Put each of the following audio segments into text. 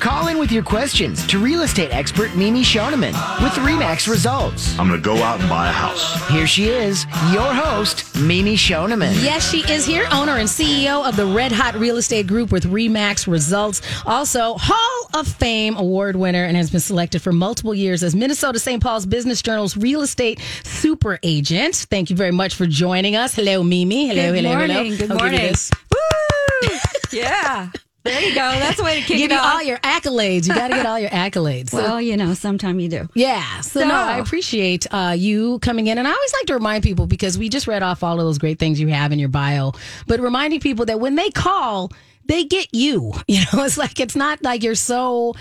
Call in with your questions to real estate expert Mimi Schoneman with RE/MAX Results. I'm going to go out and buy a house. Here she is, your host, Mimi Schoneman. Yes, she is here, owner and CEO of the Red Hot Real Estate Group with RE/MAX Results. Also, Hall of Fame award winner and has been selected for multiple years as Minnesota St. Paul's Business Journal's real estate super agent. Thank you very much for joining us. Hello, Mimi. Hello, Good hello, morning. hello. Good I'll give you morning. Woo! yeah. There you go. That's the way to kick Give it you off. all your accolades. You got to get all your accolades. So- well, you know, sometime you do. Yeah. So, So- no, I appreciate uh, you coming in. And I always like to remind people because we just read off all of those great things you have in your bio, but reminding people that when they call, they get you. You know, it's like, it's not like you're so.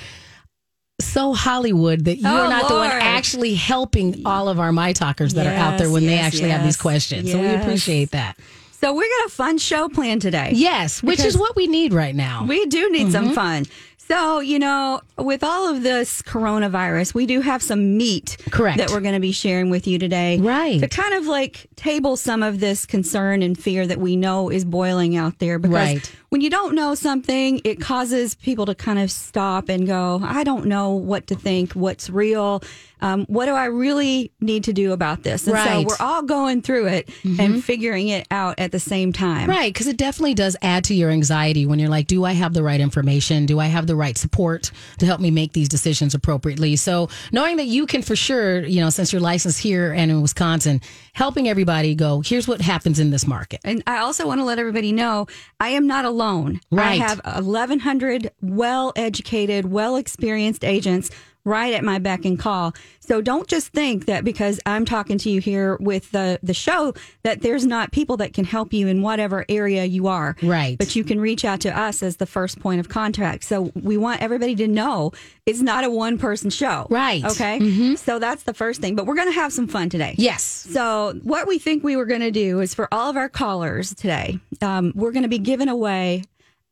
So Hollywood that you're Oh, not the one actually helping all of our my talkers that are out there Yes, when they yes, actually have these yes, questions. So we appreciate that. So we got a fun show planned today. Yes, which is what we need right now. We do need Mm-hmm. some fun. So, you know, with all of this coronavirus, we do have some meat Correct. that we're going to be sharing with you today. Right. To kind of like table some of this concern and fear that we know is boiling out there. Because Right. When you don't know something, it causes people to kind of stop and go, I don't know what to think, what's real. Um, what do I really need to do about this? And Right. Mm-hmm. so we're all going through it and figuring it out at the same time. Right, because it definitely does add to your anxiety when you're like, do I have the right information? Do I have the right support to help me make these decisions appropriately? So knowing that you can for sure, you know, since you're licensed here and in Wisconsin, helping everybody go, here's what happens in this market. And I also want to let everybody know I am not alone. Right. I have 1,100 well educated, well experienced agents right at my beck and call. So don't just think that because I'm talking to you here with the, the show that there's not people that can help you in whatever area you are. Right. But you can reach out to us as the first point of contact. So we want everybody to know it's not a one person show. Right. Mm-hmm. Okay. So that's the first thing. But we're going to have some fun today. Yes. So, what we think we were going to do is for all of our callers today, um, we're going to be giving away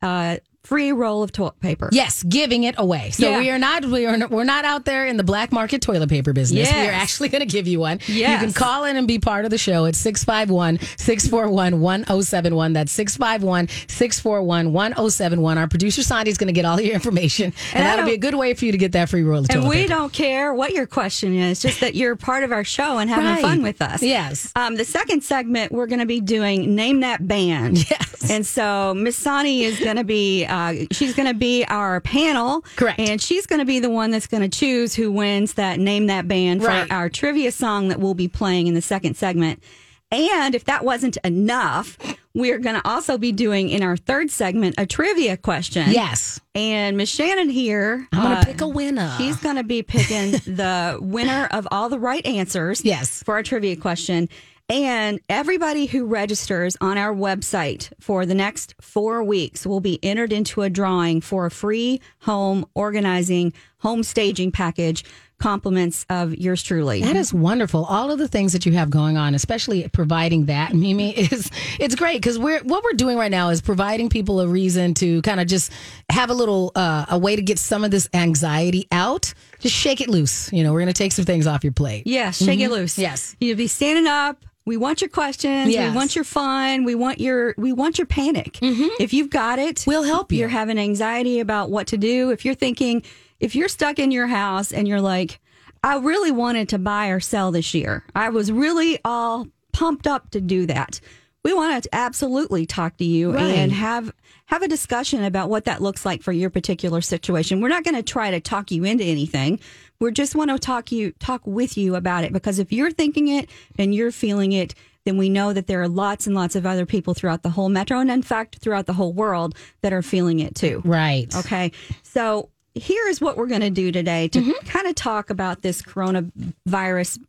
a free roll of toilet paper. Yes, giving it away. So Yeah. we are not we are we're not out there in the black market toilet paper business. We are actually going to give you one. You can call in and be part of the show at 651-641-1071. That's 651-641-1071. Our producer Sandy is going to get all your information and, And that'll be a good way for you to get that free roll of toilet paper. And we don't care what your question is, just that you're part of our show and having Right. fun with us. Yes. Um, the second segment, we're going to be doing Name That Band. Yes. And so Miss Sonny is going to be, uh, she's going to be our panel. Correct. And she's going to be the one that's going to choose who wins that Name That Band for our trivia song that we'll be playing in the second segment. And if that wasn't enough, we're going to also be doing in our third segment a trivia question. Yes. And Miss Shannan here, I'm going to uh, pick a winner. She's going to be picking the winner of all the right answers. Yes. For our trivia question. And everybody who registers on our website for the next four weeks will be entered into a drawing for a free home organizing, home staging package, compliments of yours truly. That is wonderful. All of the things that you have going on, especially providing that, Mimi, is it's great because we're what we're doing right now is providing people a reason to kind of just have a little uh, a way to get some of this anxiety out. Just shake it loose. You know, we're going to take some things off your plate. Yes, shake it loose. Yes. You'll be standing up. We want your questions. Yes. We want your fun. We want your we want your panic. Mm-hmm. If you've got it, We'll help you. You're having anxiety about what to do. If you're thinking, if you're stuck in your house and you're like, I really wanted to buy or sell this year. I was really all pumped up to do that. We want to absolutely talk to you Right. and have have a discussion about what that looks like for your particular situation. We're not going to try to talk you into anything. We just want to talk you talk with you about it because if you're thinking it and you're feeling it, then we know that there are lots and lots of other people throughout the whole metro and in fact throughout the whole world that are feeling it too. Right. Okay. So here is what we're going to do today to Mm-hmm. kind of talk about this coronavirus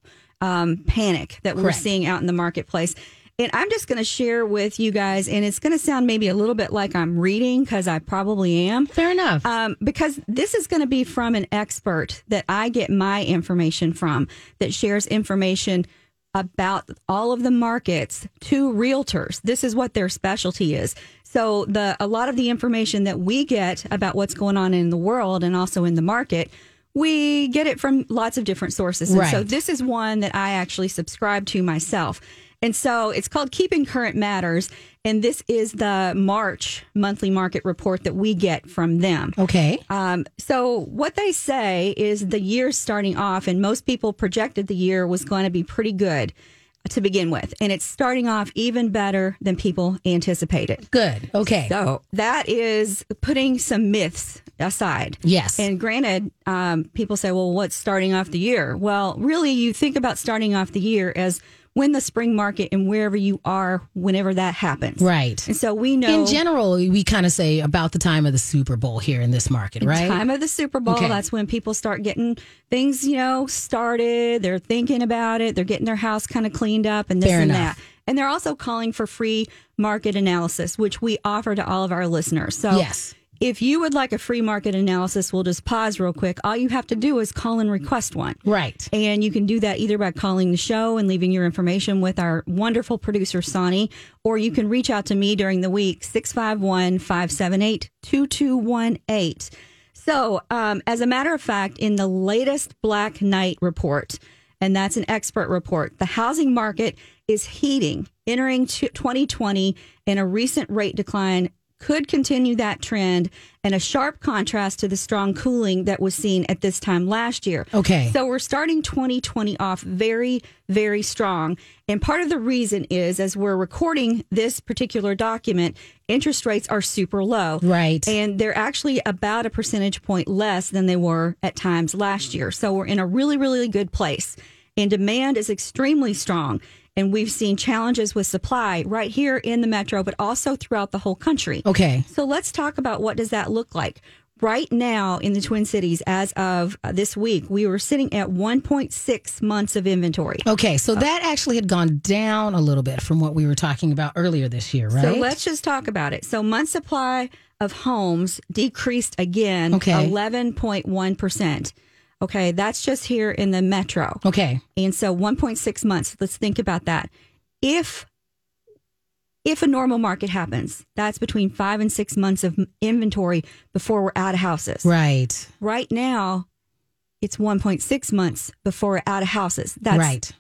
um, panic that we're seeing out in the marketplace. And I'm just going to share with you guys, and it's going to sound maybe a little bit like I'm reading because I probably am. Fair enough. Um, because this is going to be from an expert that I get my information from that shares information about all of the markets to realtors. This is what their specialty is. So the a lot of the information that we get about what's going on in the world and also in the market, we get it from lots of different sources. And so this is one that I actually subscribe to myself. And so it's called Keeping Current Matters. And this is the March monthly market report that we get from them. Okay. Um, so what they say is the year starting off, and most people projected the year was going to be pretty good to begin with, and it's starting off even better than people anticipated. Good. Okay. So that is putting some myths aside. Yes. And granted, um, people say, well, what's starting off the year? Well, really, you think about starting off the year as when the spring market and wherever you are, whenever that happens. Right. And so we know In general, we kind of say about the time of the Super Bowl here in this market, right? Time of the Super Bowl. Okay. That's when people start getting things, you know, started. They're thinking about it. They're getting their house kind of cleaned up and this Fair and enough. that. And they're also calling for free market analysis, which we offer to all of our listeners. So Yes. If you would like a free market analysis, we'll just pause real quick. All you have to do is call and request one. Right. And you can do that either by calling the show and leaving your information with our wonderful producer, Sonny, or you can reach out to me during the week, 651 578 2218. So, um, as a matter of fact, in the latest Black Knight report, and that's an expert report, the housing market is heating, entering 2020, in a recent rate decline could continue that trend and a sharp contrast to the strong cooling that was seen at this time last year. Okay. So we're starting 2020 off very, very strong. And part of the reason is as we're recording this particular document, interest rates are super low. Right. And they're actually about a percentage point less than they were at times last year. So we're in a really, really good place. And demand is extremely strong. And we've seen challenges with supply right here in the metro, but also throughout the whole country. Okay. So let's talk about what does that look like. Right now in the Twin Cities, as of uh, this week, we were sitting at 1.6 months of inventory. Okay. So that actually had gone down a little bit from what we were talking about earlier this year, right? So let's just talk about it. So month supply of homes decreased again, Okay. 11.1%. Okay, that's just here in the metro. Okay. And so 1.6 months, let's think about that. If if a normal market happens, that's between 5 and 6 months of inventory before we're out of houses. Right. Right now, it's 1.6 months before we're out of houses. That's right.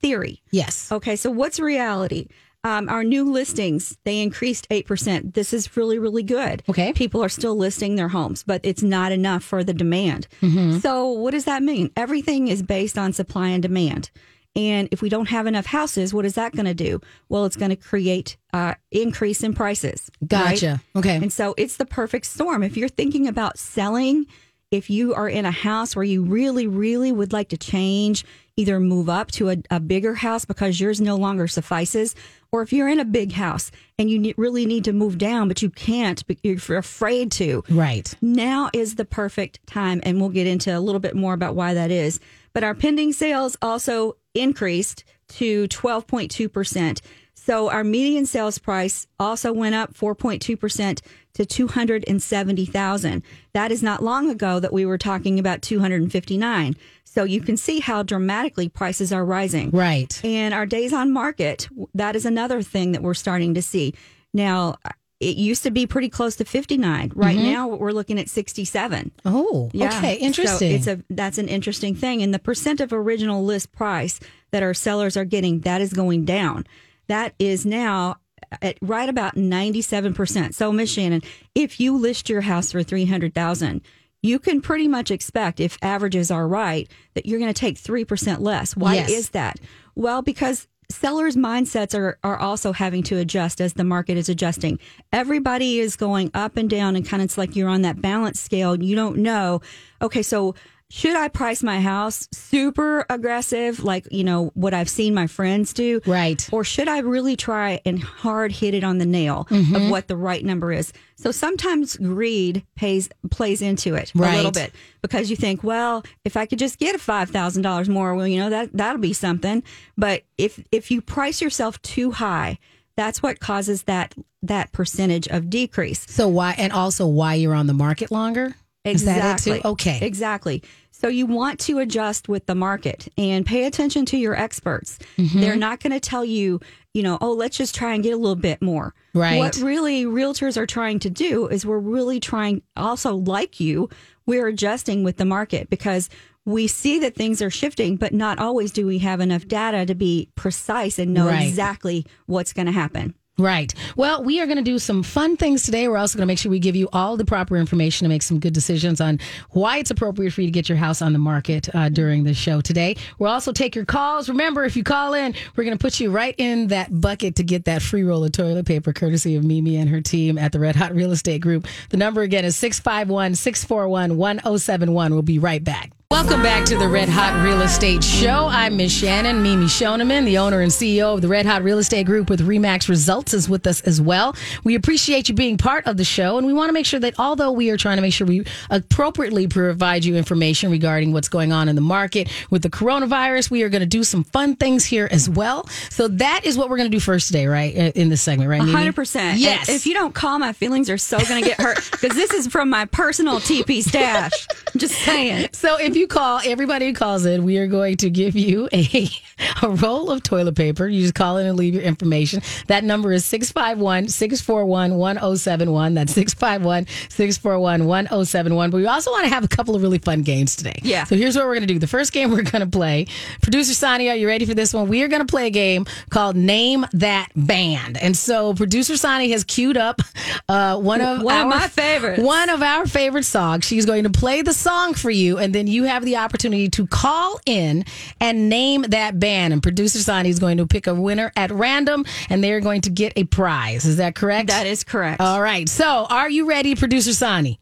theory. Yes. Okay, so what's reality? Um, our new listings, they increased 8%. This is really, really good. Okay. People are still listing their homes, but it's not enough for the demand. Mm-hmm. So, what does that mean? Everything is based on supply and demand. And if we don't have enough houses, what is that going to do? Well, it's going to create uh, increase in prices. right? Gotcha. Okay. And so it's the perfect storm. If you're thinking about selling, if you are in a house where you really, really would like to change, either move up to a, a bigger house because yours no longer suffices, or if you're in a big house and you ne- really need to move down, but you can't, but you're afraid to, right. now is the perfect time. And we'll get into a little bit more about why that is. But our pending sales also increased to 12.2%. So our median sales price also went up 4.2% to 270,000. That is not long ago that we were talking about 259. So you can see how dramatically prices are rising. Right. And our days on market, that is another thing that we're starting to see. Now, it used to be pretty close to 59. Right mm-hmm. now, we're looking at 67. Oh, Yeah. okay. So Interesting. it's a that's an interesting thing. And the percent of original list price that our sellers are getting, that is going down. That is now at right about 97%. So Miss Shannan, if you list your house for 300,000, you can pretty much expect if averages are right that you're going to take 3% less. Why Yes. is that? Well, because sellers' mindsets are, are also having to adjust as the market is adjusting. Everybody is going up and down, and kind of it's like you're on that balance scale. You don't know, okay, so should I price my house super aggressive, like, you know, what I've seen my friends do? Right. Or should I really try and hard hit it on the nail Mm-hmm. of what the right number is? So sometimes greed pays plays into it a little bit because you think, well, if I could just get a five thousand dollars more, well, you know that that'll be something. But if if you price yourself too high, that's what causes that that percentage of decrease. so why, and also why you're on the market longer? Is that it Exactly. Okay. Exactly. So you want to adjust with the market and pay attention to your experts. Mm-hmm. They're not going to tell you, you know, oh, let's just try and get a little bit more. Right. What really realtors are trying to do is we're really trying, also like you, we're adjusting with the market because we see that things are shifting, but not always do we have enough data to be precise and know Right. exactly what's going to happen. Right. Well, we are going to do some fun things today. We're also going to make sure we give you all the proper information to make some good decisions on why it's appropriate for you to get your house on the market uh, during the show today. We'll also take your calls. Remember, if you call in, we're going to put you right in that bucket to get that free roll of toilet paper, courtesy of Mimi and her team at the Red Hot Real Estate Group. The number again is 651 641 1071. We'll be right back. Welcome back to the Red Hot Real Estate Show. I'm Miss Shannan. Mimi Schoneman, the owner and CEO of the Red Hot Real Estate Group with RE/MAX Results, is with us as well. We appreciate you being part of the show, and we want to make sure that although we are trying to make sure we appropriately provide you information regarding what's going on in the market with the coronavirus, we are going to do some fun things here as well. So that is what we're going to do first today, right? In this segment, right? Mimi? hundred percent. Yes. If you don't call, my feelings are so going to get hurt because this is from my personal TP stash. Just saying. So if you call, everybody who calls in, we are going to give you a, a roll of toilet paper. You just call in and leave your information. That number is 651 641 1071. That's 651 641 1071. But we also want to have a couple of really fun games today. Yeah. So here's what we're going to do. The first game we're going to play, producer Sani, are you ready for this one? We are going to play a game called Name That Band. And so producer Sani has queued up uh, one of One of my favorites. One of our favorite songs. She's going to play the song for you, and then you have the opportunity to call in and name that band. And producer Sani is going to pick a winner at random, and they're going to get a prize. Is that correct? That is correct. All right. So, are you ready, producer Sani?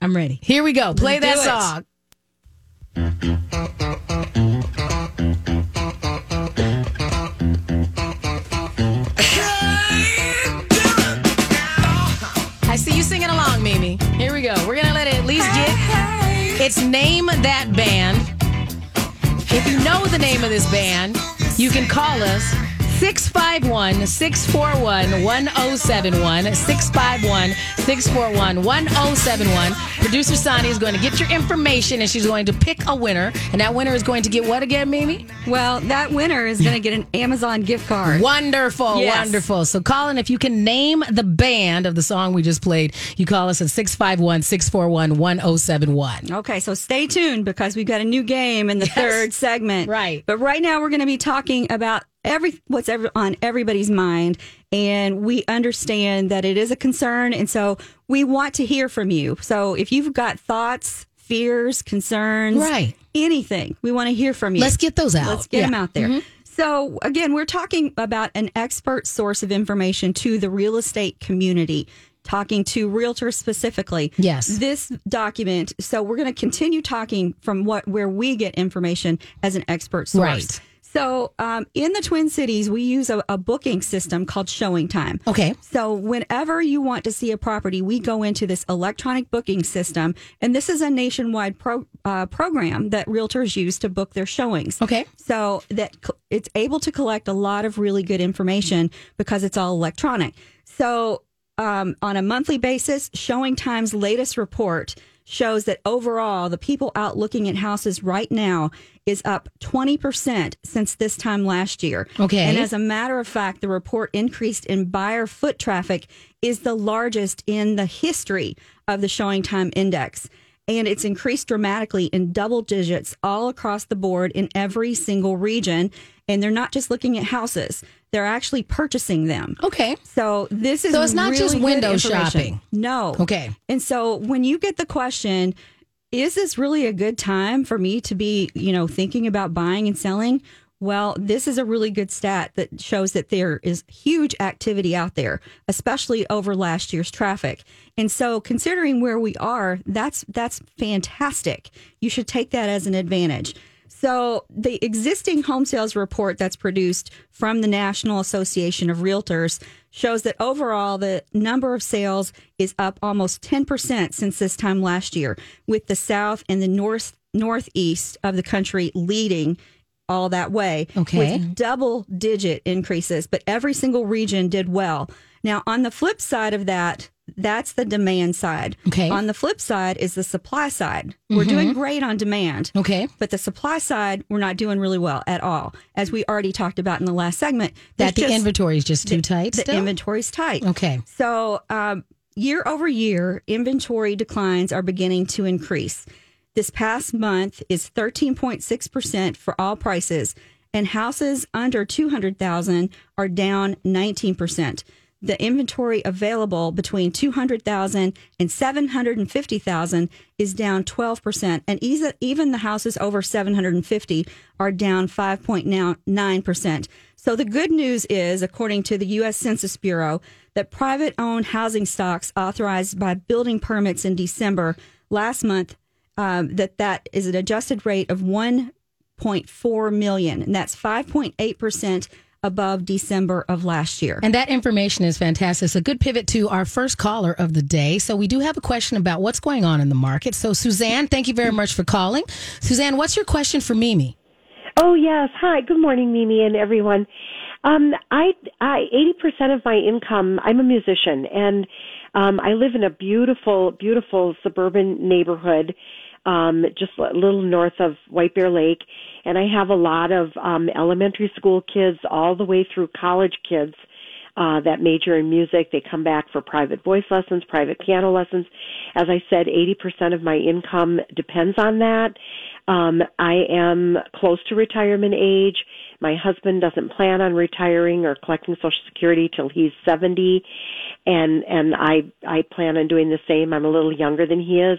I'm ready. Here we go. Play Let's that song. Its name that band. If you know the name of this band, you can call us 651 641 1071. 651 641 1071. Producer Sani is going to get your information and she's going to pick a winner. And that winner is going to get what again, Mimi? Well, that winner is going to get an Amazon gift card. Wonderful, Yes. wonderful. So, Colin, if you can name the band of the song we just played, you call us at 651 641 1071. Okay, so stay tuned because we've got a new game in the third segment. Right. But right now we're going to be talking about every what's ever on everybody's mind and we understand that it is a concern and so we want to hear from you. So if you've got thoughts, fears, concerns, Right. anything, we want to hear from you. Let's get those out. Let's get Yeah. Mm-hmm. them out there. So, again, we're talking about an expert source of information to the real estate community, talking to realtors specifically. Yes. This document, so we're going to continue talking from what where we get information as an expert source. Right. So, um, in the Twin Cities, we use a, a booking system called Showing Time. Okay. So, whenever you want to see a property, we go into this electronic booking system, and this is a nationwide pro, uh, program that realtors use to book their showings. Okay. So that it's able to collect a lot of really good information because it's all electronic. So, um, on a monthly basis, Showing Time's latest report shows that overall, the people out looking at houses right now is up 20% since this time last year. Okay. And as a matter of fact, the report increased in buyer foot traffic is the largest in the history of the Showing Time Index. And it's increased dramatically in double digits all across the board in every single region. And they're not just looking at houses, they're actually purchasing them. Okay. So this is So it's not just really good window shopping. No. Okay. And so when you get the question, is this really a good time for me to be, you know, thinking about buying and selling? Well, this is a really good stat that shows that there is huge activity out there, especially over last year's traffic. And so considering where we are, that's that's fantastic. You should take that as an advantage. So, the existing home sales report that's produced from the National Association of Realtors shows that overall the number of sales is up almost 10% since this time last year, with the South and the North Northeast of the country leading all that way Okay. with double digit increases, but every single region did well. Now, on the flip side of that, that's the demand side. Okay. On the flip side is the supply side. We're doing great on demand. Okay. But the supply side, we're not doing really well at all. As we already talked about in the last segment, That the just- inventory is just too tight the still? inventory's tight. Okay. So, um, year over year, inventory declines are beginning to increase. This past month is 13.6% for all prices, and houses under 200,000 are down 19%. The inventory available between 200,000 and 750,000 is down 12%, and even the houses over 750 are down 5.9%. So the good news is, according to the U.S. Census Bureau, that private owned housing stocks authorized by building permits in December last month, um, that that is an adjusted rate of 1.4 million, and that's 5.8% above December of last year. And that information is fantastic. It's a good pivot to our first caller of the day. So we do have a question about what's going on in the market. So Suzanne, thank you very much for calling. Suzanne, what's your question for Mimi? Oh yes, hi. Good morning, Mimi and everyone. Um, I, I, eighty percent of my income. I'm a musician, and um, I live in a beautiful, beautiful suburban neighborhood, um, just a little north of White Bear Lake, and I have a lot of um, elementary school kids all the way through college kids uh, that major in music. They come back for private voice lessons, private piano lessons. As I said, 80% of my income depends on that. Um, I am close to retirement age. My husband doesn't plan on retiring or collecting Social Security till he's 70, and and I I plan on doing the same. I'm a little younger than he is,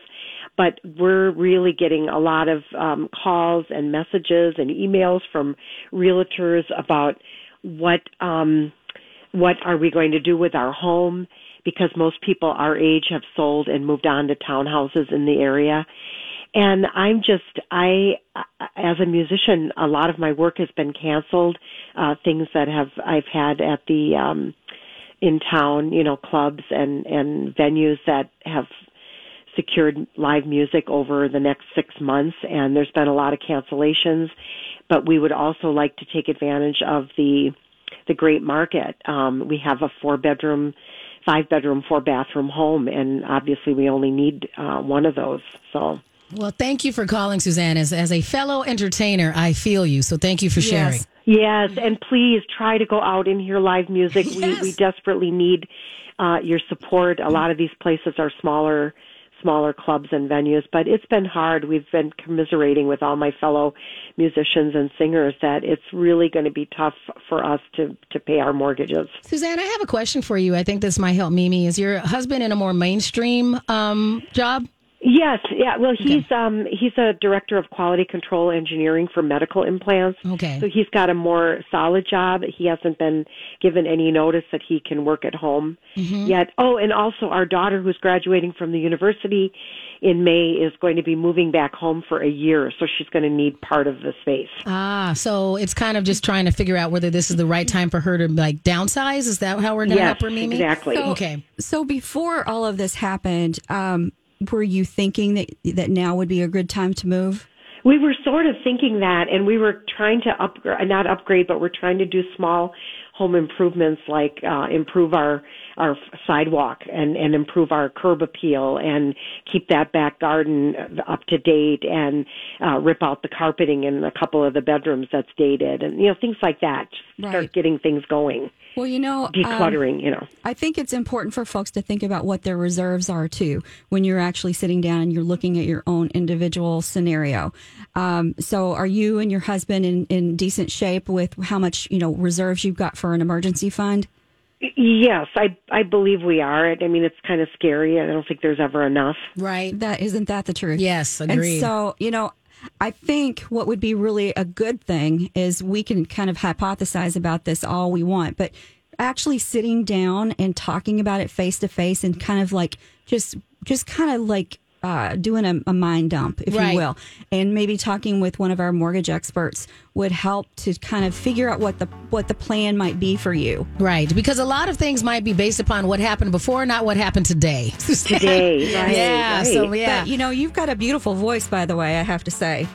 but we're really getting a lot of um, calls and messages and emails from realtors about what um, what are we going to do with our home? Because most people our age have sold and moved on to townhouses in the area. And i'm just i as a musician a lot of my work has been canceled uh things that have i've had at the um in town you know clubs and and venues that have secured live music over the next 6 months and there's been a lot of cancellations but we would also like to take advantage of the the great market. Um, we have a four bedroom, five bedroom, four bathroom home, and obviously we only need uh, one of those. So. Well, thank you for calling, Suzanne. As, as a fellow entertainer, I feel you. So thank you for sharing. Yes, and please try to go out and hear live music. Yes. We we desperately need uh, your support. A lot of these places are smaller smaller clubs and venues, but it's been hard. We've been commiserating with all my fellow musicians and singers that it's really going to be tough for us to to pay our mortgages. Suzanne, I have a question for you. I think this might help Mimi. Is your husband in a more mainstream um, job? Yes, yeah. Well, he's um he's a director of quality control engineering for medical implants. Okay. So he's got a more solid job. He hasn't been given any notice that he can work at home yet. Oh, and also our daughter who's graduating from the university in May is going to be moving back home for a year, so she's going to need part of the space. Ah, so it's kind of just trying to figure out whether this is the right time for her to like downsize. Is that how we're going to Yes, help her, Mimi? exactly. Okay. So before all of this happened, um, were you thinking that that now would be a good time to move? We were sort of thinking that, and we were trying to upgrade, not upgrade, but we're trying to do small home improvements like uh, improve our our sidewalk and and improve our curb appeal and keep that back garden up to date and uh, rip out the carpeting in a couple of the bedrooms that's dated and you know things like that. Just Start getting things going, Well, you know, um, decluttering. you know. I think it's important for folks to think about what their reserves are too when you're actually sitting down and you're looking at your own individual scenario. Um, so, are you and your husband in, in decent shape with how much you know reserves you've got for an emergency fund? Yes, I I believe we are. I mean, it's kind of scary. I don't think there's ever enough. Right. That isn't that the truth? Yes, agreed. And so, you know, I think what would be really a good thing is we can kind of hypothesize about this all we want, but actually sitting down and talking about it face to face and kind of like just just kind of like uh, doing a, a mind dump, if Right. you will, and maybe talking with one of our mortgage experts would help to kind of figure out what the what the plan might be for you. Right. Because a lot of things might be based upon what happened before, not what happened today. Today, right, yeah. right. So, yeah. But you know, you've got a beautiful voice, by the way. I have to say.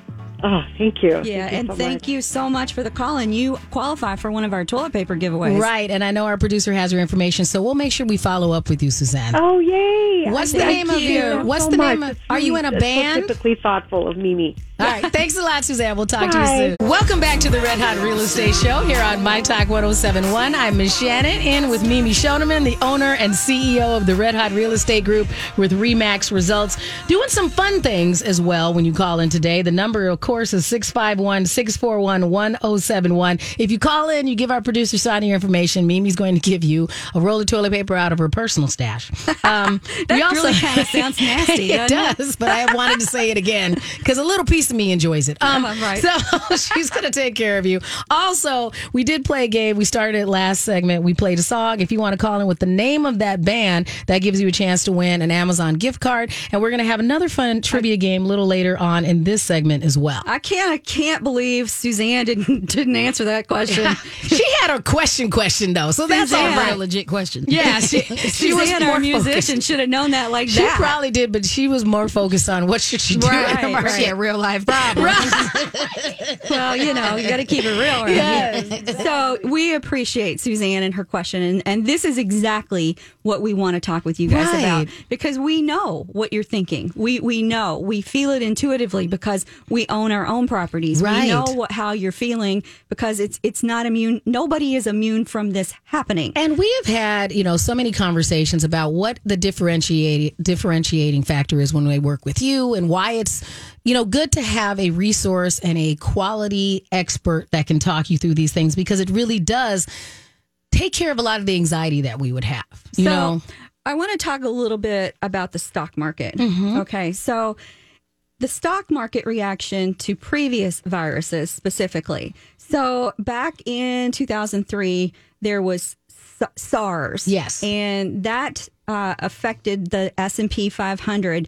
Oh, thank you. Yeah, Thank you and so thank much. you so much for the call. And you qualify for one of our toilet paper giveaways. Right. And I know our producer has your information, so we'll make sure we follow up with you, Suzanne. Oh, yay! What's the Thank name of you your- what's so the name much. of- It's are you in a it's so band? typically thoughtful of Mimi. All right. Thanks a lot, Suzanne. We'll talk to you soon. Welcome back to the Red Hot Real Estate Show here on My Talk 1071. I'm Miss Shannan in with Mimi Schoneman, the owner and CEO of the Red Hot Real Estate Group with RE/MAX Results. Doing some fun things as well when you call in today. The number, of course, is 651 641 1071. If you call in, you give our producer Sonny your information. Mimi's going to give you a roll of toilet paper out of her personal stash. Um, That really kinda sounds nasty, it doesn't it? does, but I wanted to say it again because a little piece of me enjoys it. Um, Uh, right. So she's going to take care of you. Also, we did play a game. We started it last segment. We played a song. If you want to call in with the name of that band, that gives you a chance to win an Amazon gift card. And we're going to have another fun trivia game a little later on in this segment as well. I can't. I can't believe Suzanne didn't didn't answer that question. she had her question question though, so that's all Suzanne. very legit question. Yeah, she, she was Suzanne, more our musician, should have known that like She that. probably did, but she was more focused on what should she do Right, in the market. right. She had real life well, you know, you got to keep it real. Right? Yes. So we appreciate Suzanne and her question, and, and this is exactly what we want to talk with you guys Right. about because we know what you're thinking. We we know we feel it intuitively because we own our own properties. Right. We know what how you're feeling because it's it's not immune. Nobody is immune from this happening. And we have had, you know, so many conversations about what the differentiating differentiating factor is when we work with you and why it's, you know, good to have a resource and a quality expert that can talk you through these things because it really does take care of a lot of the anxiety that we would have. You so know, I want to talk a little bit about the stock market. Mm-hmm. Okay, so the stock market reaction to previous viruses specifically. So back in 2003, there was SARS. Yes. and that uh, affected the S and P 500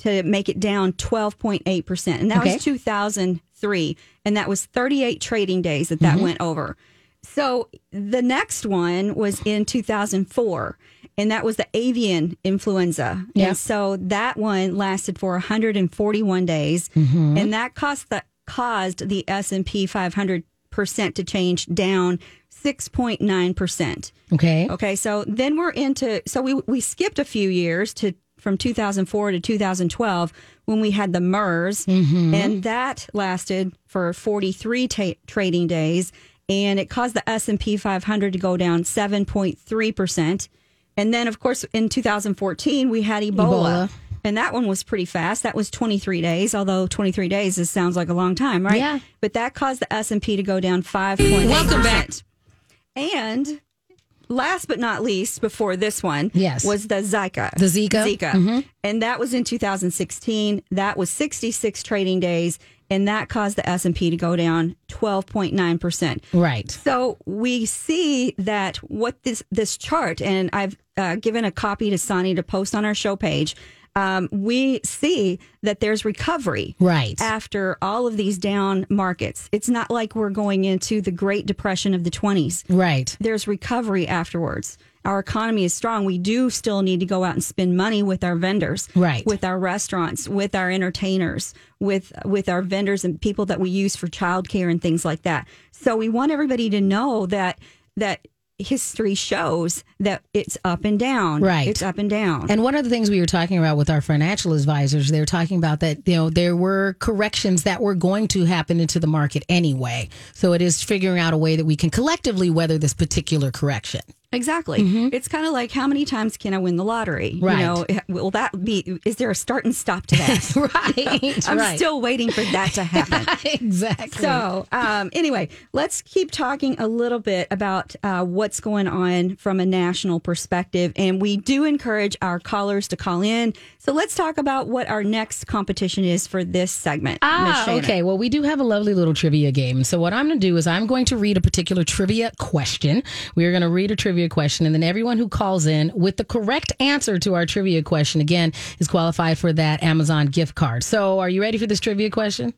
to make it down 12.8 percent, and that Okay. was 2003, and that was 38 trading days that that Mm-hmm. went over. So the next one was in 2004, and that was the avian influenza. Yeah. And so that one lasted for 141 days, Mm-hmm. and that cost the caused the S and P 500 percent to change down 6.9 percent. okay. Okay, so then we're into so we we skipped a few years to from 2004 to 2012 when we had the MERS, mm-hmm. and that lasted for 43 ta- trading days, and it caused the S and P 500 to go down 7.3 percent. And then, of course, in 2014 we had Ebola. Ebola. And that one was pretty fast. That was 23 days, although 23 days is, sounds like a long time, right? Yeah. But that caused the S&P to go down 5.8%. Welcome back. And last but not least, before this one, Yes. was the Zika. The Zika? Zika. And that was in 2016. That was 66 trading days, and that caused the S&P to go down 12.9%. Right. So we see that what this this chart, and I've uh, given a copy to Sonny to post on our show page. Um, we see that there's recovery Right. after all of these down markets. It's not like we're going into the Great Depression of the 20s. Right. There's recovery afterwards. Our economy is strong. We do still need to go out and spend money with our vendors, Right. With our restaurants, with our entertainers, with with our vendors and people that we use for childcare and things like that. So we want everybody to know that that history shows that it's up and down. Right. It's up and down. And one of the things we were talking about with our financial advisors, they were talking about that, you know, there were corrections that were going to happen into the market anyway. So it is figuring out a way that we can collectively weather this particular correction. Exactly. It's kind of like how many times can I win the lottery? Mm-hmm. Right. You know, will that be? Is there a start and stop to that? Right. I'm right. still waiting for that to happen. exactly. So, um, anyway, let's keep talking a little bit about uh, what's going on from a national perspective. And we do encourage our callers to call in. So, let's talk about what our next competition is for this segment. Ah, okay. Well, we do have a lovely little trivia game. So, what I'm going to do is I'm going to read a particular trivia question. We are going to read a trivia question, and then everyone who calls in with the correct answer to our trivia question, again, is qualified for that Amazon gift card. So, are you ready for this trivia question?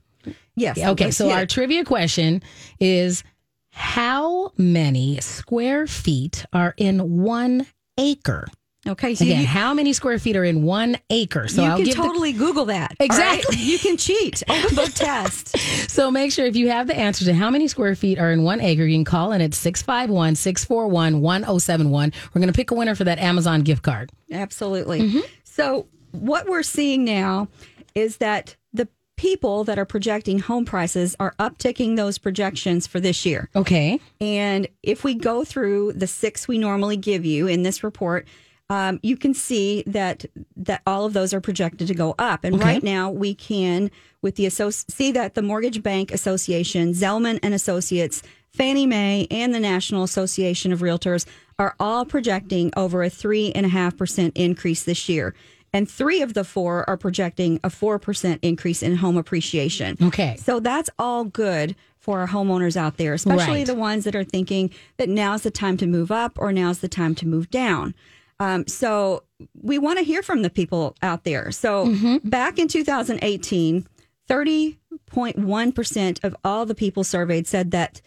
Yes. Okay, so our trivia question is How many square feet are in one acre? Okay, so Again, you, how many square feet are in one acre? So you I'll can give the- totally Google that. all right? Exactly. You can cheat. Open book test. So make sure if you have the answer to how many square feet are in one acre, you can call in at 651 641 1071. We're going to pick a winner for that Amazon gift card. Absolutely. Mm-hmm. So, what we're seeing now is that the people that are projecting home prices are upticking those projections for this year. Okay. And if we go through the six we normally give you in this report, um, you can see that that all of those are projected to go up. And Okay. right now, we can with the associ- see that the Mortgage Bank Association, Zelman and Associates, Fannie Mae, and the National Association of Realtors are all projecting over a three and a half percent increase this year. And three of the four are projecting a 4% increase in home appreciation. Okay. So that's all good for our homeowners out there, especially Right. the ones that are thinking that now's the time to move up or now's the time to move down. Um, so we want to hear from the people out there. So Mm-hmm. back in 2018, 30.1% of all the people surveyed said that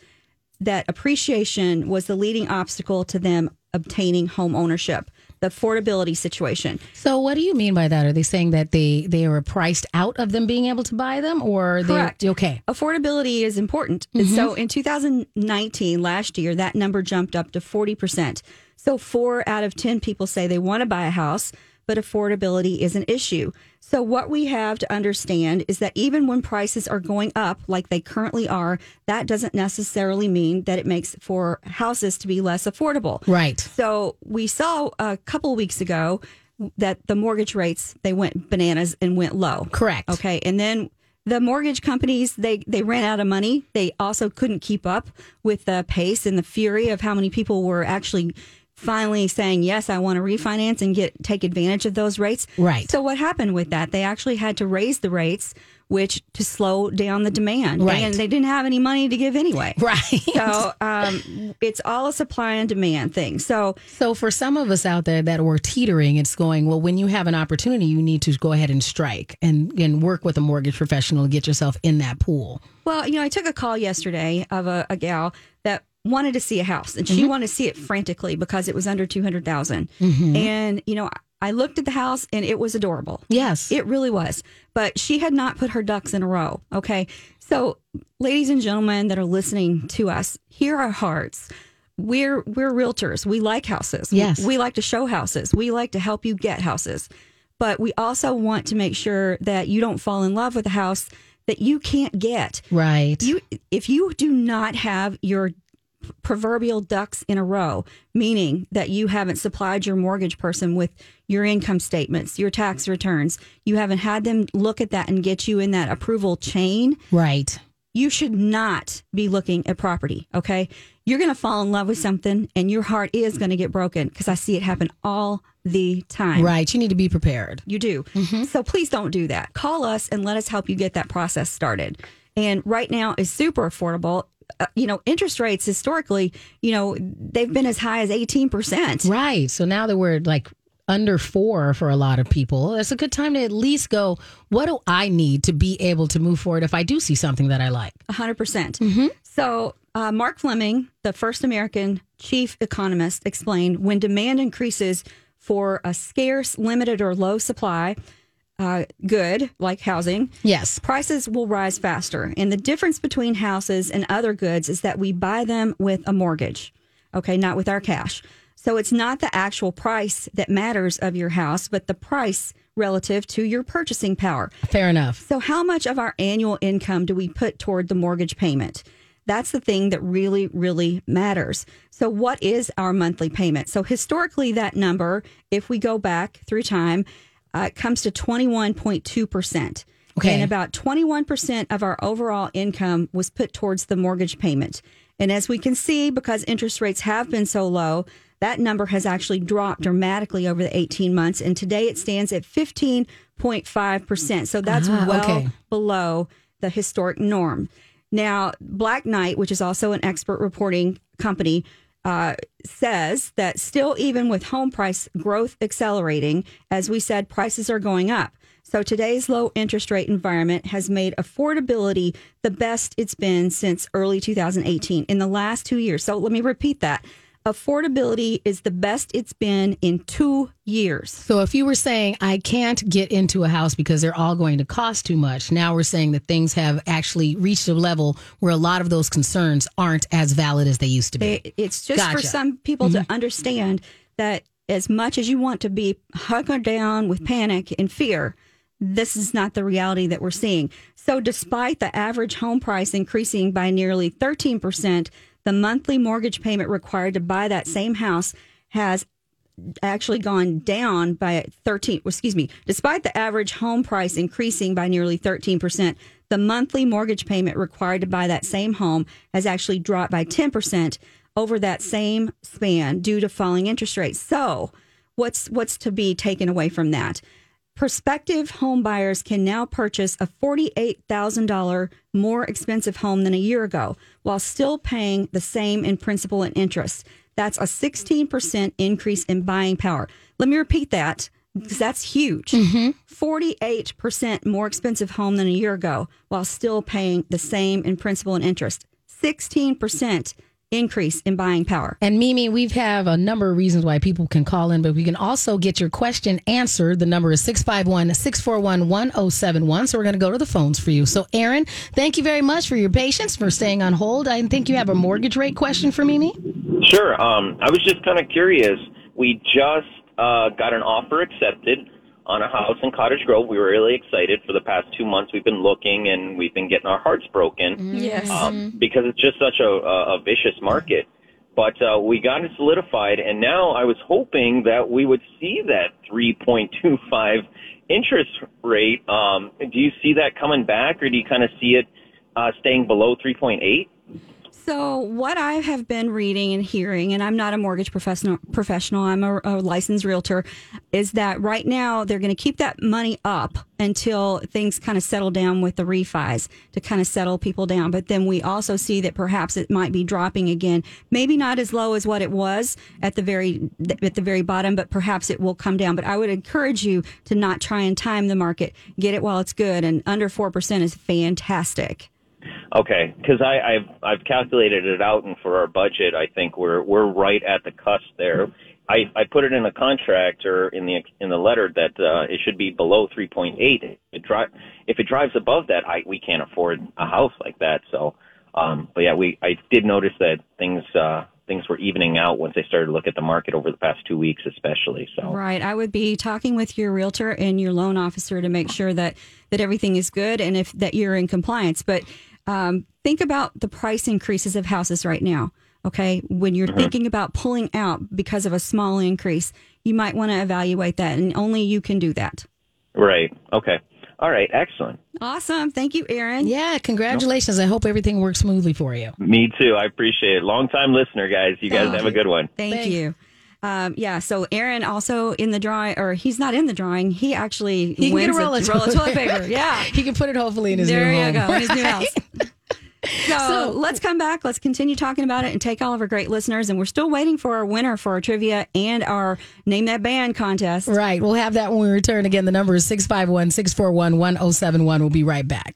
that appreciation was the leading obstacle to them obtaining home ownership, the affordability situation. So what do you mean by that? Are they saying that they they were priced out of them being able to buy them or Correct. they okay. Affordability is important. And so in 2019, last year, that number jumped up to 40%. So four out of 10 people say they want to buy a house, but affordability is an issue. So what we have to understand is that even when prices are going up like they currently are, that doesn't necessarily mean that it makes for houses to be less affordable. Right. So we saw a couple weeks ago that the mortgage rates they went bananas and went low. Correct. Okay, and then the mortgage companies they they ran out of money. They also couldn't keep up with the pace and the fury of how many people were actually finally saying yes i want to refinance and get take advantage of those rates Right. so what happened with that they actually had to raise the rates which to slow down the demand Right. and they didn't have any money to give anyway Right. so um, it's all a supply and demand thing so So for some of us out there that were teetering, it's going, well, when you have an opportunity, you need to go ahead and strike and, and work with a mortgage professional to get yourself in that pool. Well, you know, I took a call yesterday of a, a gal that wanted to see a house, and she Mm-hmm. wanted to see it frantically because it was under 200,000. Mm-hmm. And you know, I looked at the house, and it was adorable. Yes. It really was. But she had not put her ducks in a row. Okay. So, ladies and gentlemen that are listening to us, hear our hearts. We're we're realtors. We like houses. Yes. We, we like to show houses. We like to help you get houses. But we also want to make sure that you don't fall in love with a house that you can't get. right. You if you do not have your proverbial ducks in a row, meaning that you haven't supplied your mortgage person with your income statements, your tax returns, you haven't had them look at that and get you in that approval chain, right. you should not be looking at property, okay? You're going to fall in love with something and your heart is going to get broken because I see it happen all the time. Right. You need to be prepared. You do. Mm-hmm. So please don't do that. Call us and let us help you get that process started. And right now is super affordable. Uh, you know, interest rates historically, you know, they've been as high as 18%. Right. So now that we're like under four for a lot of people, it's a good time to at least go, what do I need to be able to move forward if I do see something that I like? 100%. percent So, uh, Mark Fleming, the first American chief economist, explained when demand increases for a scarce, limited, or low supply uh, good, like housing, Yes. prices will rise faster. And the difference between houses and other goods is that we buy them with a mortgage, okay, not with our cash. So it's not the actual price that matters of your house, but the price relative to your purchasing power. Fair enough. So, how much of our annual income do we put toward the mortgage payment? That's the thing that really, really matters. So, what is our monthly payment? So, historically, that number, if we go back through time, uh, comes to 21.2%. Okay. And about 21% of our overall income was put towards the mortgage payment. And as we can see, because interest rates have been so low, that number has actually dropped dramatically over the 18 months. And today it stands at 15.5%. So that's Ah, well okay. below the historic norm. Now, Black Knight, which is also an expert reporting company, uh, says that still, even with home price growth accelerating, as we said, prices are going up. So today's low interest rate environment has made affordability the best it's been since early 2018 in the last two years. So let me repeat that. Affordability is the best it's been in two years. So if you were saying I can't get into a house because they're all going to cost too much, now we're saying that things have actually reached a level where a lot of those concerns aren't as valid as they used to be. It's just for some people to mm-hmm. understand that as much as you want to be hunkered down with panic and fear, this is not the reality that we're seeing. So, despite the average home price increasing by nearly 13%, the monthly mortgage payment required to buy that same house has actually gone down by 13 excuse me despite the average home price increasing by nearly 13% the monthly mortgage payment required to buy that same home has actually dropped by 10% over that same span due to falling interest rates. So what's what's to be taken away from that prospective home buyers can now purchase a $48,000 more expensive home than a year ago while still paying the same in principal and interest. That's a 16% increase in buying power. Let me repeat that because that's huge. Mm-hmm. 48% more expensive home than a year ago while still paying the same in principal and interest. 16% increase in buying power. And Mimi, we have a number of reasons why people can call in, but we can also get your question answered. The number is 651 641 1071. So we're going to go to the phones for you. So, Aaron, thank you very much for your patience, for staying on hold. I think you have a mortgage rate question for Mimi. Sure. Um, I was just kind of curious. We just uh, got an offer accepted on a house in Cottage Grove. We were really excited. For the past two months, we've been looking and we've been getting our hearts broken Yes. um, because it's just such a, a, a vicious market. But uh, we got it solidified, and now I was hoping that we would see that 3.25 interest rate. Um, do you see that coming back, or do you kind of see it uh, staying below 3.8? So, what I have been reading and hearing, and I'm not a mortgage professional, professional I'm a, a licensed realtor, is that right now they're going to keep that money up until things kind of settle down with the refis to kind of settle people down. But then we also see that perhaps it might be dropping again, maybe not as low as what it was at the very at the very bottom, but perhaps it will come down. But I would encourage you to not try and time the market, get it while it's good, and under four percent is fantastic. Okay, because I've I've calculated it out, and for our budget, I think we're we're right at the cusp there. I, I put it in the contract or in the in the letter that uh, it should be below 3.8. It dri- if it drives above that, I we can't afford a house like that. So, um, but yeah, we I did notice that things uh, things were evening out once I started to look at the market over the past two weeks, especially. So, Right. I would be talking with your realtor and your loan officer to make sure that that everything is good and if that you're in compliance. But um, think about the price increases of houses right now. Okay, when you're thinking about pulling out because of a small increase, you might want to evaluate that, and only you can do that. right, okay, all right, excellent. Awesome. Thank you, Aaron. Yeah, congratulations. I hope everything works smoothly for you. Me too. I appreciate it. Long time listener, guys. You guys Thank have a good one. Thank Thanks. you. Um, yeah, so Aaron also in the drawing, or he's not in the drawing. He actually He can get a roll of roll of toilet paper. Yeah, He can put it hopefully in his there new you home. go in his new house. So, So- let's come back. Let's continue talking about it and take all of our great listeners. And we're still waiting for our winner for our trivia and our name that band contest. Right. We'll have that when we return. Again, the number is 651 641 1071. We'll be right back.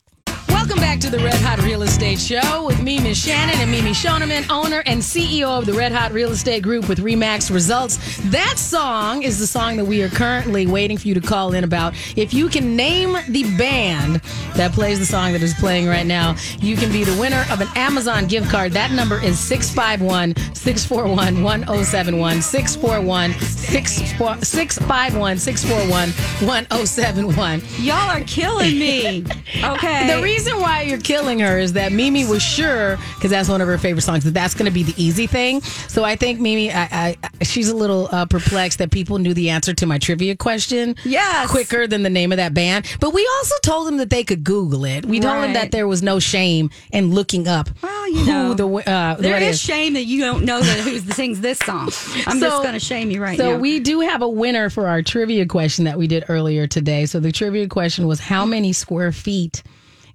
Welcome back to the Red Hot Real Estate Show with me, Miss Shannan, and Mimi Schoneman, owner and CEO of the Red Hot Real Estate Group with RE/MAX Results. That song is the song that we are currently waiting for you to call in about. If you can name the band that plays the song that is playing right now, you can be the winner of an Amazon gift card. That number is 651 641 1071. 641 651 641 1071. Y'all are killing me. Okay. The reason why you're killing her is that Mimi was sure, because that's one of her favorite songs, that that's going to be the easy thing. So I think Mimi, I, I, she's a little uh, perplexed that people knew the answer to my trivia question Yes. quicker than the name of that band. But we also told them that they could Google it. We told them that there was no shame in looking up Well, you know, who the uh, there is is. shame that you don't know that who sings this song. I'm just going to shame you right so now. So we do have a winner for our trivia question that we did earlier today. So the trivia question was how many square feet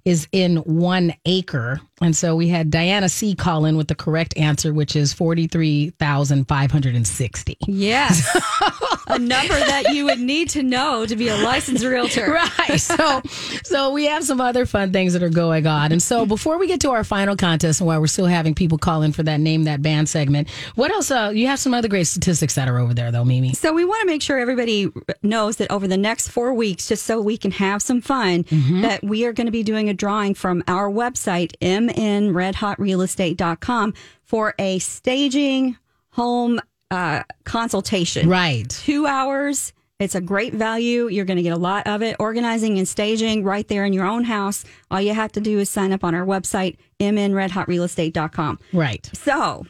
is in one acre? And so we had Diana C call in with the correct answer, which is 43,560. Yes. a number that you would need to know to be a licensed realtor. Right. So so we have some other fun things that are going on. And so before we get to our final contest and while we're still having people call in for that name that band segment, what else uh, you have some other great statistics that are over there though, Mimi. So we want to make sure everybody knows that over the next four weeks, just so we can have some fun, that we are going to be doing a drawing from our website, mnredhotrealestate.com, for a staging home uh, consultation. Right. Two hours. It's a great value. You're going to get a lot of it. Organizing and staging right there in your own house. All you have to do is sign up on our website, mnredhotrealestate.com. Right. So,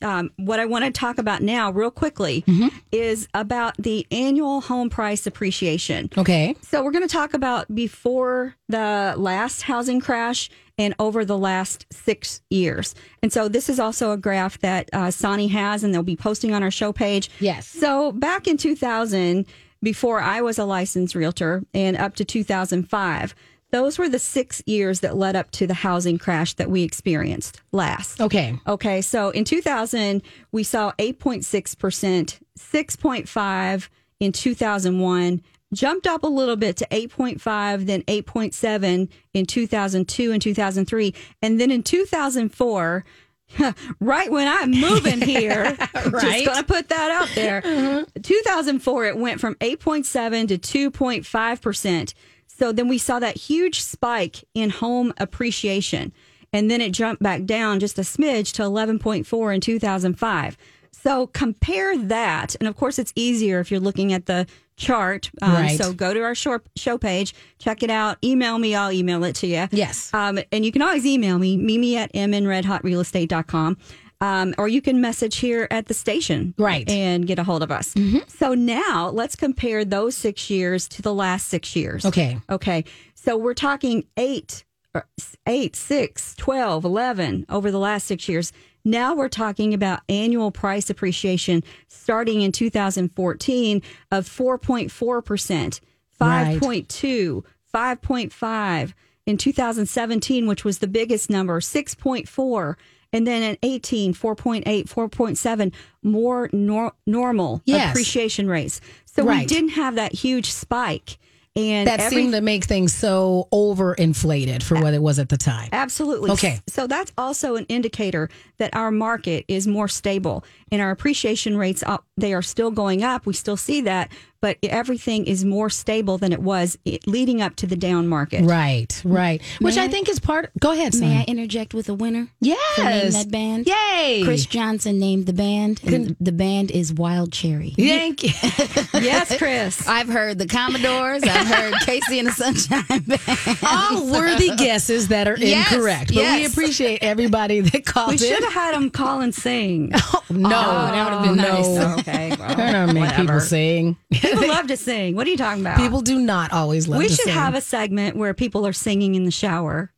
um, what I want to talk about now, real quickly, Mm-hmm. is about the annual home price appreciation. Okay. So, we're going to talk about before the last housing crash and over the last six years. And so, this is also a graph that uh, Sonny has, and they'll be posting on our show page. Yes. So, back in 2000, before I was a licensed realtor, and up to 2005, those were the six years that led up to the housing crash that we experienced last. Okay. Okay, so in 2000 we saw 8.6%, 6.5 in 2001, jumped up a little bit to 8.5, then 8.7 in 2002 and 2003, and then in 2004 right when I'm moving here, right? just to put that out there. Uh-huh. 2004, it went from 8.7 to 2.5%. So then we saw that huge spike in home appreciation. And then it jumped back down just a smidge to 11.4 in 2005. So compare that. And of course, it's easier if you're looking at the chart. Um, Right. So go to our show, page, check it out, email me, I'll email it to you. Yes. Um, and you can always email me, mimi at mnredhotrealestate.com. Um, or you can message here at the station. Right. And get a hold of us. So now let's compare those six years to the last six years. Okay. Okay. So we're talking eight, or eight, six, 12, 11 over the last six years. Now we're talking about annual price appreciation starting in 2014 of 4.4%, Right. 5.2, 5.5 in 2017, which was the biggest number, 6.4. And then in 18, 4.8, 4.7, more nor- normal Yes. appreciation rates. So we didn't have that huge spike. And That every- seemed to make things so overinflated for what it was at the time. Absolutely. Okay. So that's also an indicator that our market is more stable and our appreciation rates they are still going up. We still see that, but everything is more stable than it was leading up to the down market. Right, right. Which I think is part. Go ahead, May I interject with a winner? Yes. That band? Yay. Chris Johnson named the band, and the band is Wild Cherry. Thank you. Yes, Chris. I've heard the Commodores. I've heard KC and the Sunshine Band. All worthy guesses that are Yes, incorrect, but we appreciate everybody that called we should have had them call and sing. Oh, no, oh, that would've been no. nice. okay. Well, I don't know, make people sing. People love to sing. What are you talking about? People do not always love to sing. we should have a segment where people are singing in the shower.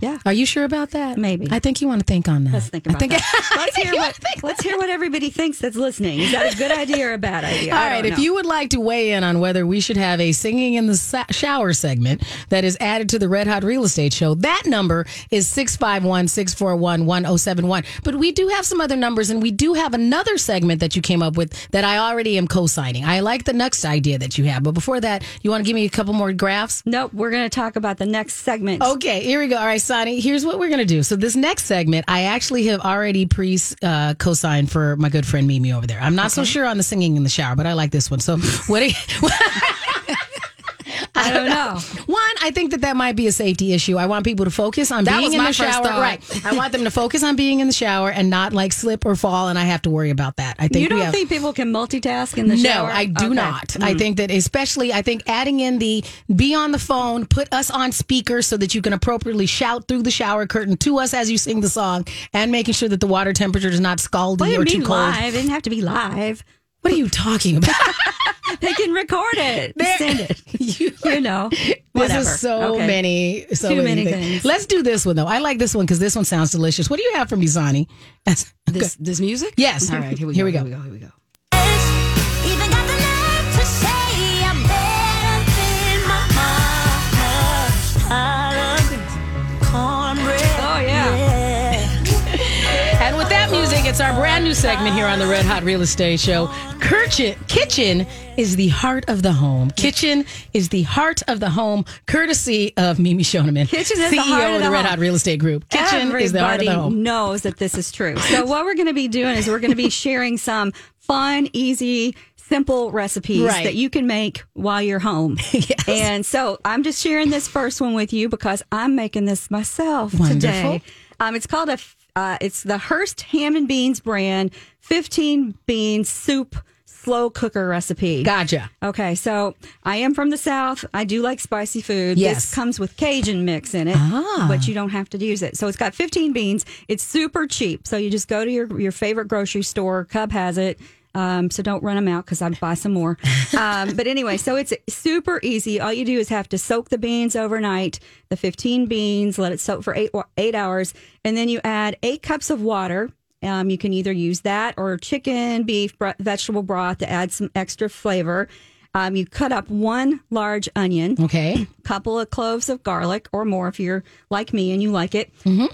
Yeah. Are you sure about that? Maybe. I think you want to think on that. Let's think I about think- that. Let's hear what let's hear what everybody thinks that's listening. Is that a good idea or a bad idea? All I right, if you would like to weigh in on whether we should have a singing in the sa- shower segment that is added to the Red Hot Real Estate Show, that number is 651 641 1071. But we do have some other numbers, and we do have another segment that you came up with that I already am co signing. I like the next idea that you have. But before that, you want to give me a couple more graphs? Nope, we're going to talk about the next segment. Okay, here we go. All right, Sonny, here's what we're going to do. So, this next segment, I actually have already pre uh, co signed for my good friend Mimi over there. I'm not so sure on the singing in the shower, but I like this one. So, what do you. I don't know. One, I think that that might be a safety issue. I want people to focus on That being was in my the first shower. thought. Right. I want them to focus on being in the shower and not like slip or fall, and I have to worry about that. I think You don't have, think people can multitask in the no, shower? No, I do Okay. not. I mm. think that especially, I think adding in the be on the phone, put us on speaker so that you can appropriately shout through the shower curtain to us as you sing the song, and making sure that the water temperature is not scalding What do you or too mean cold. live? It didn't have to be live. What are you talking about? They can record it, send it. you, You know, This is so Okay. many, so Too many, many things. things. Let's do this one though. I like this one because this one sounds delicious. What do you have for me, Zani? That's- This this music? Yes. All right, here we Here go. we go. Here we go. Here we go. It's our brand new segment here on the Red Hot Real Estate Show. Kitchen, kitchen is the heart of the home. Kitchen is the heart of the home, courtesy of Mimi Schoneman, Kitchen is CEO the heart of the Red. Hot Real Estate Group. Kitchen is the heart of the Everybody home. knows that this is true. So what we're going to be doing is we're going to be sharing some fun, easy, simple recipes Right. that you can make while you're home. Yes. And so I'm just sharing this first one with you because I'm making this myself Wonderful. today. Um, it's called a. Uh, it's the Hurst Ham and Beans brand 15 bean soup slow cooker recipe. Gotcha. Okay, so I am from the South. I do like spicy food. Yes. This comes with Cajun mix in it, Ah. but you don't have to use it. So it's got 15 beans. It's super cheap. So you just go to your, your favorite grocery store. Cub has it. Um, so don't run them out because I'd buy some more. Um, but anyway, so it's super easy. All you do is have to soak the beans overnight, the 15 beans, let it soak for eight, eight hours, and then you add eight cups of water. Um, you can either use that or chicken, beef, vegetable broth to add some extra flavor. Um, you cut up one large onion, Okay. couple of cloves of garlic or more if you're like me and you like it.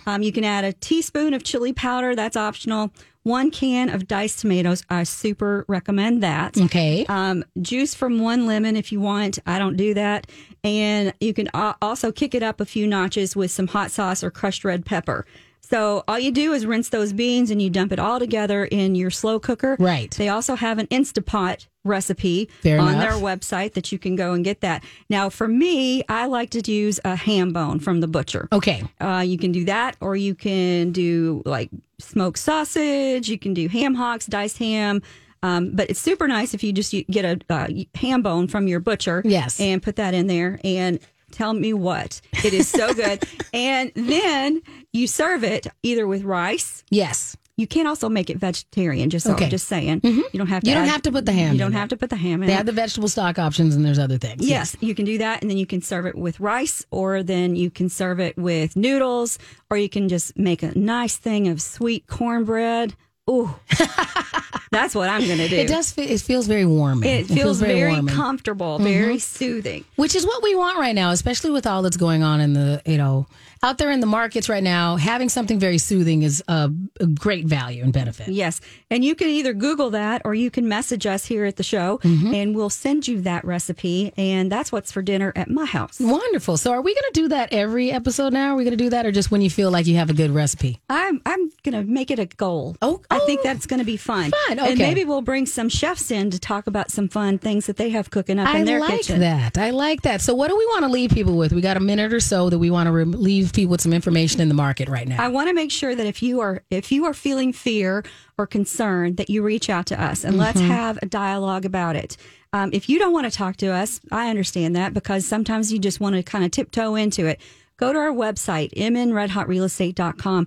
Um, you can add a teaspoon of chili powder. That's optional. One can of diced tomatoes. I super recommend that. Okay. Um, juice from one lemon if you want. I don't do that. And you can uh, also kick it up a few notches with some hot sauce or crushed red pepper. So all you do is rinse those beans and you dump it all together in your slow cooker. Right. They also have an Instapot recipe Fair on enough. their website that you can go and get that. Now, for me, I like to use a ham bone from the butcher. Okay. Uh, you can do that, or you can do like smoked sausage. You can do ham hocks, diced ham. Um, but it's super nice if you just get a uh, ham bone from your butcher. Yes. And put that in there and tell me what. It is so good. and then you serve it either with rice. Yes. You can also make it vegetarian, just so Okay. I'm just saying. Mm-hmm. You don't have to You don't add- have to put the ham You don't have to put the ham in. They have the vegetable stock options, and there's other things. Yes, you can do that, and then you can serve it with rice, or then you can serve it with noodles, or you can just make a nice thing of sweet cornbread. Ooh, that's what I'm going to do. It does. It feels very warming. It feels, very, warming. Mm-hmm. comfortable, very soothing. which is what we want right now, especially with all that's going on in the you know out there in the markets right now. Having something very soothing is a, a great value and benefit. Yes, and you can either Google that, or you can message us here at the show, Mm-hmm. and we'll send you that recipe. And that's what's for dinner at my house. Wonderful. So, are we going to do that every episode now? Are we going to do that, or just when you feel like you have a good recipe? I'm I'm gonna make it a goal. Oh, I think oh. that's gonna be fun. Fun, And maybe we'll bring some chefs in to talk about some fun things that they have cooking up I in their like kitchen. that. I like that. So, what do we want to leave people with? We got a minute or so that we want to re- leave people with some information in the market right now. I want to make sure that if you are if you are feeling fear or concern, that you reach out to us and let's have a dialogue about it. Um, if you don't want to talk to us, I understand that because sometimes you just want to kind of tiptoe into it. Go to our website, mnredhotrealestate.com.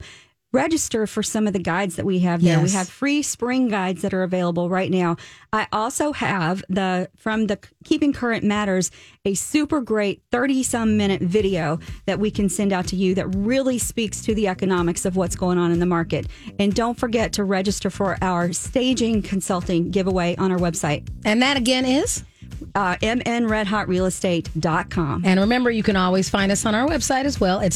Register for some of the guides that we have there. We have free spring guides that are available right now. I also have the from the Keeping Current Matters a super great 30 some minute video that we can send out to you that really speaks to the economics of what's going on in the market. And don't forget to register for our staging consulting giveaway on our website, and that again is. uh, mnredhotrealestate.com. And remember, you can always find us on our website as well. It's